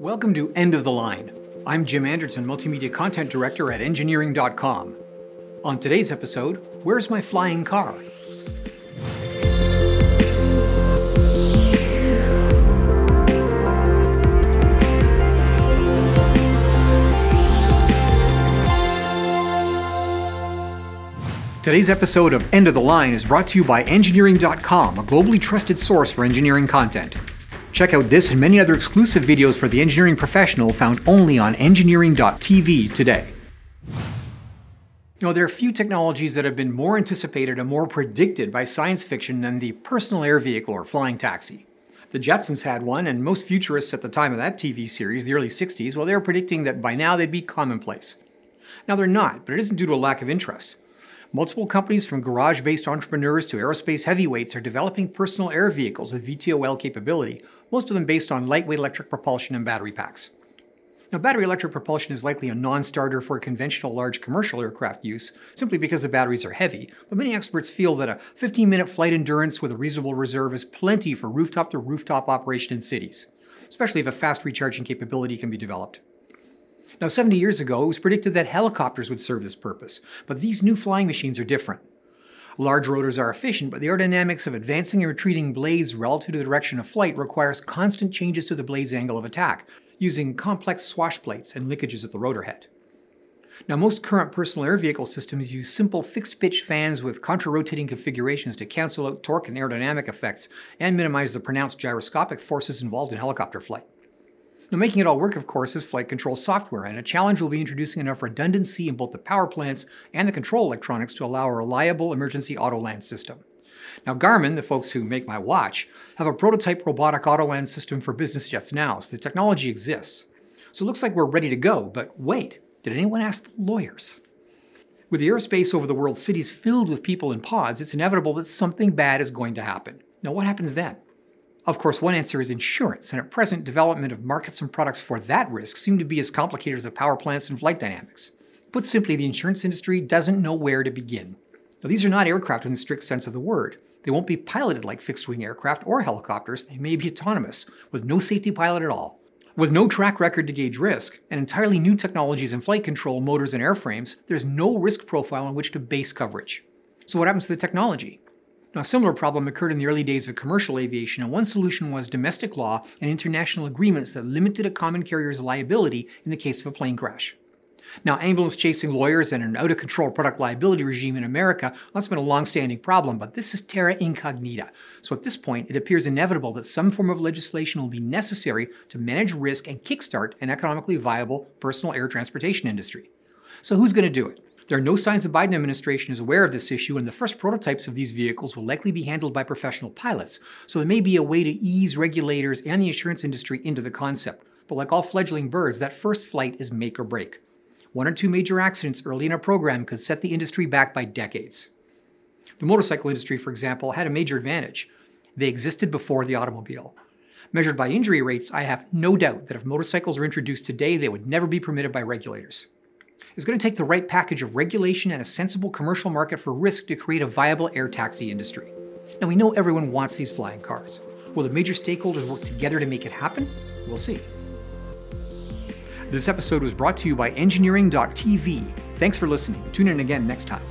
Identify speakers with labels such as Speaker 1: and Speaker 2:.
Speaker 1: Welcome to End of the Line. I'm Jim Anderson, Multimedia Content Director at Engineering.com. On today's episode, Where's My Flying Car? Today's episode of End of the Line is brought to you by Engineering.com, a globally trusted source for engineering content. Check out this and many other exclusive videos for the engineering professional found only on engineering.tv today. You know, there are few technologies that have been more anticipated and more predicted by science fiction than the personal air vehicle or flying taxi. The Jetsons had one, and most futurists at the time of that TV series, the early 60s, well, they were predicting that by now they'd be commonplace. Now they're not, but it isn't due to a lack of interest. Multiple companies from garage based entrepreneurs to aerospace heavyweights are developing personal air vehicles with VTOL capability, most of them based on lightweight electric propulsion and battery packs. Now, battery electric propulsion is likely a non starter for conventional large commercial aircraft use, simply because the batteries are heavy, but many experts feel that a 15 minute flight endurance with a reasonable reserve is plenty for rooftop to rooftop operation in cities, especially if a fast recharging capability can be developed. Now, 70 years ago, it was predicted that helicopters would serve this purpose, but these new flying machines are different. Large rotors are efficient, but the aerodynamics of advancing and retreating blades relative to the direction of flight requires constant changes to the blade's angle of attack, using complex swash plates and linkages at the rotor head. Now, most current personal air vehicle systems use simple fixed pitch fans with contra-rotating configurations to cancel out torque and aerodynamic effects and minimize the pronounced gyroscopic forces involved in helicopter flight. Now, making it all work, of course, is flight control software, and a challenge will be introducing enough redundancy in both the power plants and the control electronics to allow a reliable emergency auto land system. Now, Garmin, the folks who make my watch, have a prototype robotic auto land system for business jets now, so the technology exists. So it looks like we're ready to go, but wait, did anyone ask the lawyers? With the airspace over the world's cities filled with people in pods, it's inevitable that something bad is going to happen. Now, what happens then? Of course, one answer is insurance, and at present, development of markets and products for that risk seem to be as complicated as the power plants and flight dynamics. Put simply, the insurance industry doesn't know where to begin. Now, these are not aircraft in the strict sense of the word. They won't be piloted like fixed wing aircraft or helicopters. They may be autonomous, with no safety pilot at all. With no track record to gauge risk, and entirely new technologies in flight control, motors, and airframes, there's no risk profile on which to base coverage. So, what happens to the technology? Now, a similar problem occurred in the early days of commercial aviation, and one solution was domestic law and international agreements that limited a common carrier's liability in the case of a plane crash. Now, ambulance chasing lawyers and an out of control product liability regime in America, well, that's been a long standing problem, but this is terra incognita. So at this point, it appears inevitable that some form of legislation will be necessary to manage risk and kickstart an economically viable personal air transportation industry. So who's going to do it? There are no signs the Biden administration is aware of this issue, and the first prototypes of these vehicles will likely be handled by professional pilots, so there may be a way to ease regulators and the insurance industry into the concept. But like all fledgling birds, that first flight is make or break. One or two major accidents early in a program could set the industry back by decades. The motorcycle industry, for example, had a major advantage. They existed before the automobile. Measured by injury rates, I have no doubt that if motorcycles were introduced today, they would never be permitted by regulators. It's going to take the right package of regulation and a sensible commercial market for risk to create a viable air taxi industry. Now, we know everyone wants these flying cars. Will the major stakeholders work together to make it happen? We'll see. This episode was brought to you by Engineering.tv. Thanks for listening. Tune in again next time.